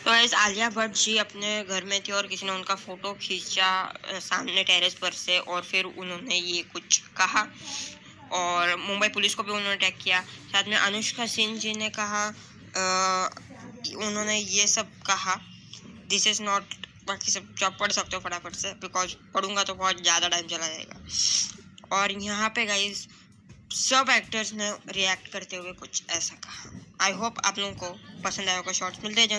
तो गाइस आलिया भट्ट जी अपने घर में थी और किसी ने उनका फ़ोटो खींचा सामने टेरेस पर से और फिर उन्होंने ये कुछ कहा और मुंबई पुलिस को भी उन्होंने अटैक किया। साथ में अनुष्का सिंह जी ने कहा आ, उन्होंने ये सब कहा दिस इज़ नॉट बाकी सब जो पढ़ सकते हो फटाफट से बिकॉज़ पढ़ूँगा तो बहुत ज़्यादा टाइम चला जाएगा। और यहाँ पे गाइज़ सब एक्टर्स ने रिएक्ट करते हुए कुछ ऐसा कहा। आई होप आप लोगों को पसंद आया होगा शॉर्ट्स मिलते हैं